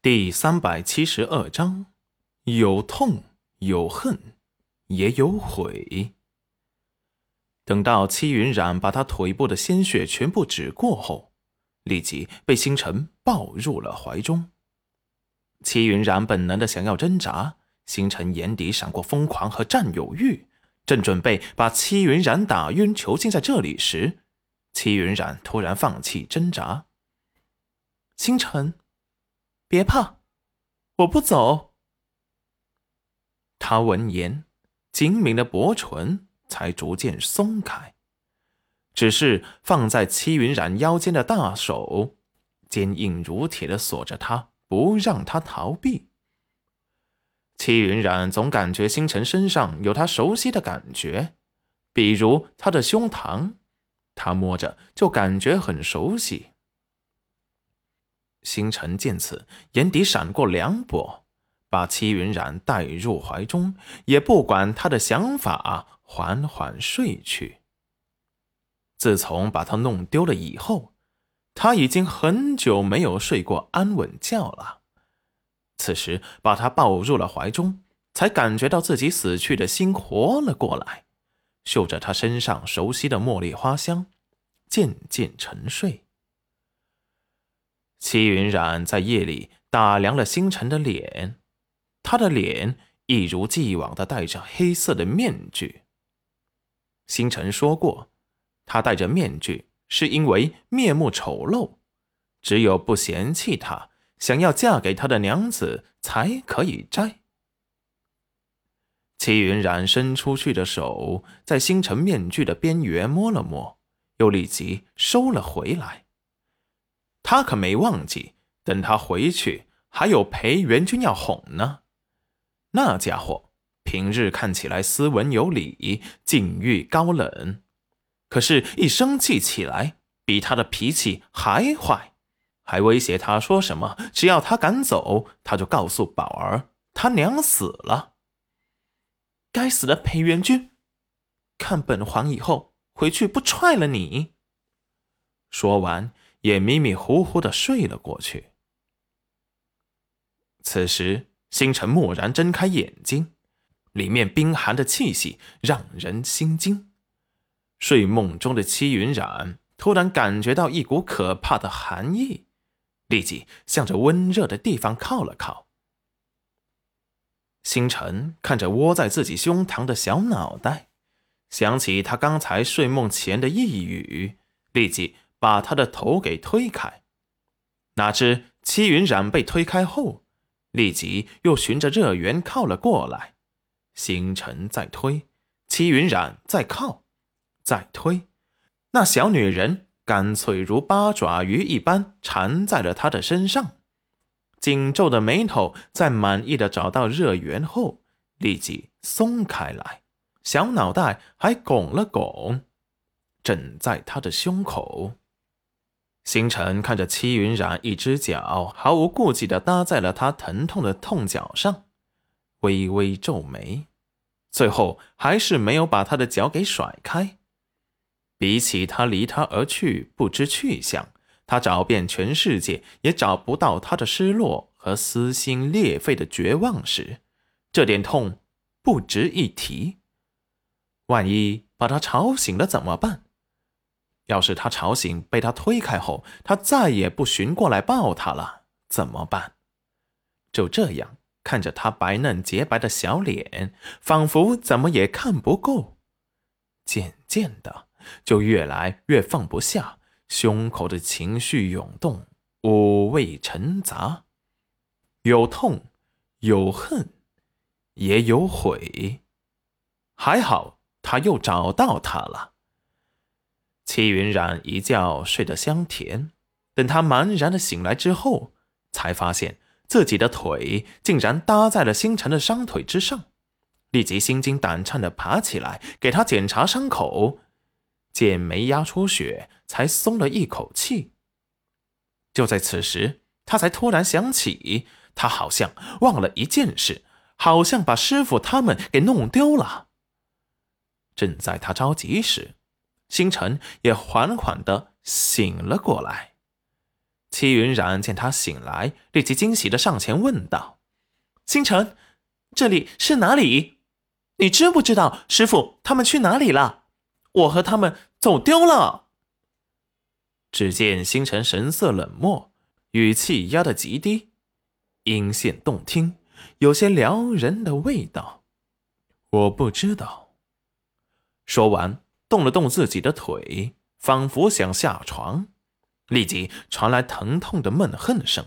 第三百七十二章，有痛有恨，也有悔。等到戚云染把他腿部的鲜血全部止过后，立即被星辰抱入了怀中。戚云染本能的想要挣扎，星辰眼底闪过疯狂和占有欲，正准备把戚云染打晕囚禁在这里时，戚云染突然放弃挣扎。星辰。别怕，我不走。他闻言，紧抿的薄唇才逐渐松开，只是放在戚云染腰间的大手坚硬如铁的锁着他，不让他逃避。戚云染总感觉星辰身上有他熟悉的感觉，比如他的胸膛，他摸着就感觉很熟悉。星辰见此，眼底闪过凉薄，把戚云染带入怀中，也不管他的想法，缓缓睡去。自从把他弄丢了以后，他已经很久没有睡过安稳觉了。此时把他抱入了怀中，才感觉到自己死去的心活了过来，嗅着他身上熟悉的茉莉花香，渐渐沉睡。戚云染在夜里打量了星辰的脸，他的脸一如既往的戴着黑色的面具。星辰说过，他戴着面具是因为面目丑陋，只有不嫌弃他、想要嫁给他的娘子才可以摘。齐云染伸出去的手在星辰面具的边缘摸了摸，又立即收了回来。他可没忘记，等他回去还有裴元君要哄呢。那家伙平日看起来斯文有礼，境遇高冷，可是，一生气起来，比他的脾气还坏，还威胁他说什么：只要他敢走，他就告诉宝儿他娘死了。该死的裴元君，看本皇以后回去不踹了你！说完。也迷迷糊糊的睡了过去。此时，星辰蓦然睁开眼睛，里面冰寒的气息让人心惊。睡梦中的戚云染突然感觉到一股可怕的寒意，立即向着温热的地方靠了靠。星辰看着窝在自己胸膛的小脑袋，想起他刚才睡梦前的呓语，立即。把他的头给推开，哪知戚云染被推开后，立即又循着热源靠了过来。星辰在推，戚云染在靠，再推，那小女人干脆如八爪鱼一般缠在了他的身上。紧皱的眉头在满意的找到热源后，立即松开来，小脑袋还拱了拱，枕在他的胸口。星辰看着戚云染一只脚毫无顾忌地搭在了他疼痛的痛脚上，微微皱眉，最后还是没有把他的脚给甩开。比起他离他而去不知去向，他找遍全世界也找不到他的失落和撕心裂肺的绝望时，这点痛不值一提。万一把他吵醒了怎么办？要是他吵醒，被他推开后，他再也不寻过来抱他了，怎么办？就这样看着他白嫩洁白的小脸，仿佛怎么也看不够。渐渐的，就越来越放不下，胸口的情绪涌动，五味陈杂，有痛，有恨，也有悔。还好，他又找到他了。戚云染一觉睡得香甜，等他茫然的醒来之后，才发现自己的腿竟然搭在了星辰的伤腿之上，立即心惊胆颤的爬起来给他检查伤口，见没压出血，才松了一口气。就在此时，他才突然想起，他好像忘了一件事，好像把师傅他们给弄丢了。正在他着急时，星辰也缓缓的醒了过来，戚云染见他醒来，立即惊喜的上前问道：“星辰，这里是哪里？你知不知道师傅他们去哪里了？我和他们走丢了。”只见星辰神色冷漠，语气压得极低，音线动听，有些撩人的味道。我不知道。说完，动了动自己的腿，仿佛想下床，立即传来疼痛的闷哼声。